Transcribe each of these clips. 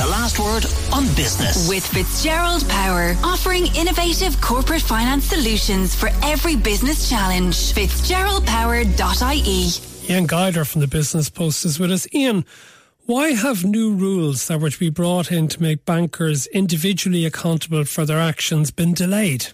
The last word on business. With Fitzgerald Power, offering innovative corporate finance solutions for every business challenge. FitzgeraldPower.ie. Ian Guider from the Business Post is with us. Ian, why have new rules that were to be brought in to make bankers individually accountable for their actions been delayed?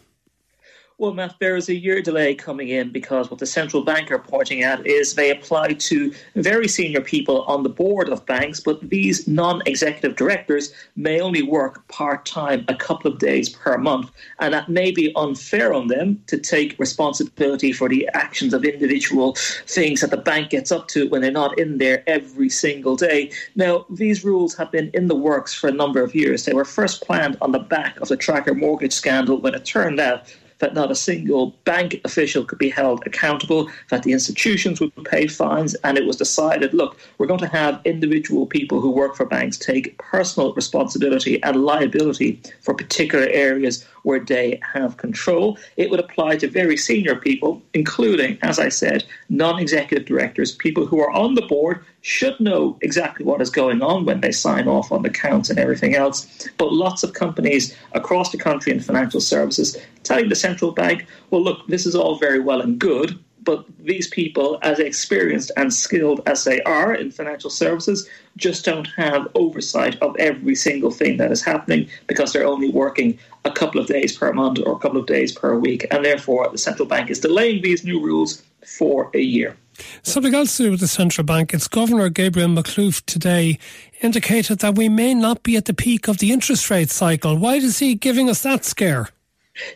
Well, Matt, there is a year delay coming in because what the central bank are pointing at is they apply to very senior people on the board of banks, but these non executive directors may only work part time a couple of days per month. And that may be unfair on them to take responsibility for the actions of individual things that the bank gets up to when they're not in there every single day. Now, these rules have been in the works for a number of years. They were first planned on the back of the tracker mortgage scandal when it turned out that not a single bank official could be held accountable, that the institutions would pay fines, and it was decided look, we're going to have individual people who work for banks take personal responsibility and liability for particular areas where they have control. It would apply to very senior people, including, as I said, non executive directors, people who are on the board should know exactly what is going on when they sign off on the accounts and everything else. But lots of companies across the country in financial services telling the central bank, well, look, this is all very well and good, but these people, as experienced and skilled as they are in financial services, just don't have oversight of every single thing that is happening because they're only working a couple of days per month or a couple of days per week. And therefore, the central bank is delaying these new rules for a year. Something else to do with the central bank. Its Governor Gabriel Makhlouf today indicated that we may not be at the peak of the interest rate cycle. Why is he giving us that scare?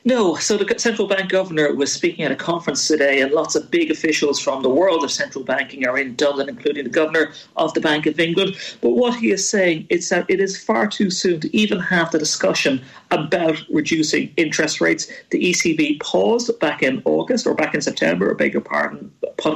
No. So the central bank governor was speaking at a conference today, and lots of big officials from the world of central banking are in Dublin, including the governor of the Bank of England. But what he is saying is that it is far too soon to even have the discussion about reducing interest rates. The ECB paused back in August or back in September, or beg your pardon,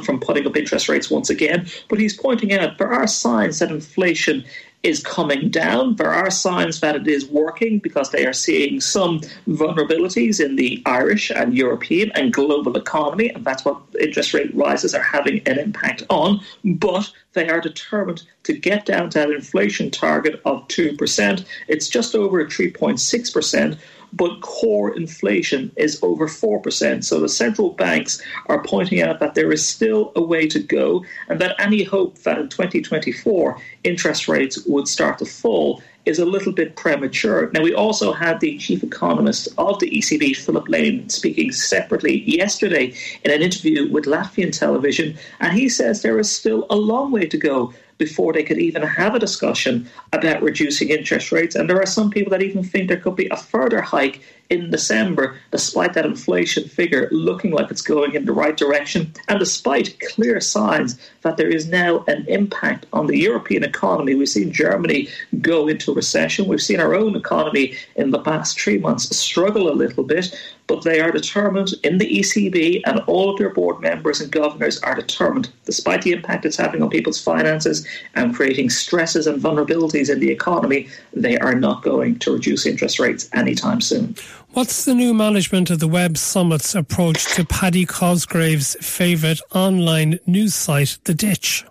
from putting up interest rates once again. But he's pointing out there are signs that inflation is coming down. There are signs that it is working because they are seeing some vulnerabilities in the Irish and European and global economy, and that's what interest rate rises are having an impact on. But they are determined to get down to that inflation target of 2%. It's just over 3.6% but core inflation is over 4%. So the central banks are pointing out that there is still a way to go and that any hope that in 2024 interest rates would start to fall is a little bit premature. Now, we also had the chief economist of the ECB, Philip Lane, speaking separately yesterday in an interview with Latvian television, and he says there is still a long way to go before they could even have a discussion about reducing interest rates. And there are some people that even think there could be a further hike in December, despite that inflation figure looking like it's going in the right direction, and despite clear signs that there is now an impact on the European economy. We've seen Germany go into recession. We've seen our own economy in the past three months struggle a little bit but they are determined in the ECB and all of their board members and governors are determined, despite the impact it's having on people's finances and creating stresses and vulnerabilities in the economy, they are not going to reduce interest rates anytime soon. What's the new management of the Web Summit's approach to Paddy Cosgrave's favourite online news site, The Ditch?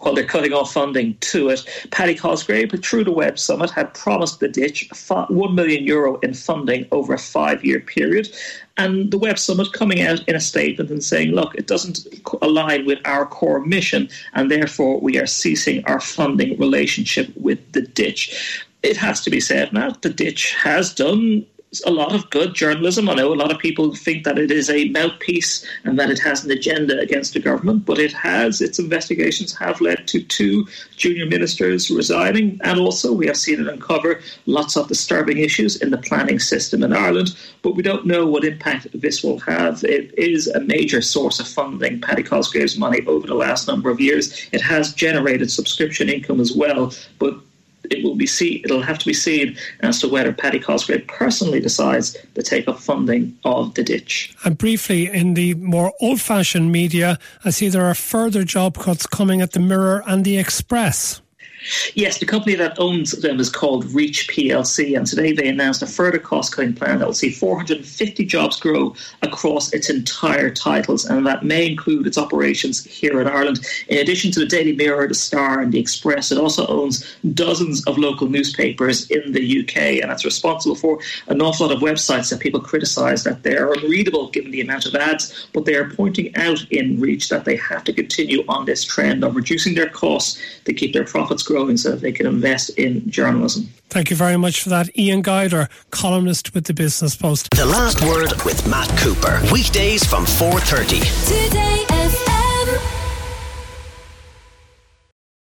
While they're cutting off funding to it. Paddy Cosgrave, through the Web Summit, had promised the ditch 1 million euro in funding over a five year period. And the Web Summit coming out in a statement and saying, look, it doesn't align with our core mission, and therefore we are ceasing our funding relationship with the ditch. It has to be said, Matt, the ditch has done a lot of good journalism. I know a lot of people think that it is a mouthpiece and that it has an agenda against the government, but it has. Its investigations have led to two junior ministers resigning, and also we have seen it uncover lots of disturbing issues in the planning system in Ireland. But we don't know what impact this will have. It is a major source of funding, Paddy Cosgrave's money, over the last number of years. It has generated subscription income as well, but it will be see it'll have to be seen as to whether Paddy Cosgrave personally decides to take up funding of the ditch. And briefly, in the more old-fashioned media, I see there are further job cuts coming at the Mirror and the Express. Yes, the company that owns them is called Reach PLC, and today they announced a further cost cutting plan that will see 450 jobs grow across its entire titles, and that may include its operations here in Ireland. In addition to the Daily Mirror, the Star, and the Express, it also owns dozens of local newspapers in the UK, and it's responsible for an awful lot of websites that people criticise that they're unreadable given the amount of ads, but they are pointing out in Reach that they have to continue on this trend of reducing their costs to keep their profits growing so that they can invest in journalism. Thank you very much for that. Ian Guider, columnist with the Business Post. The Last Word with Matt Cooper. Weekdays from 4.30. Today FM.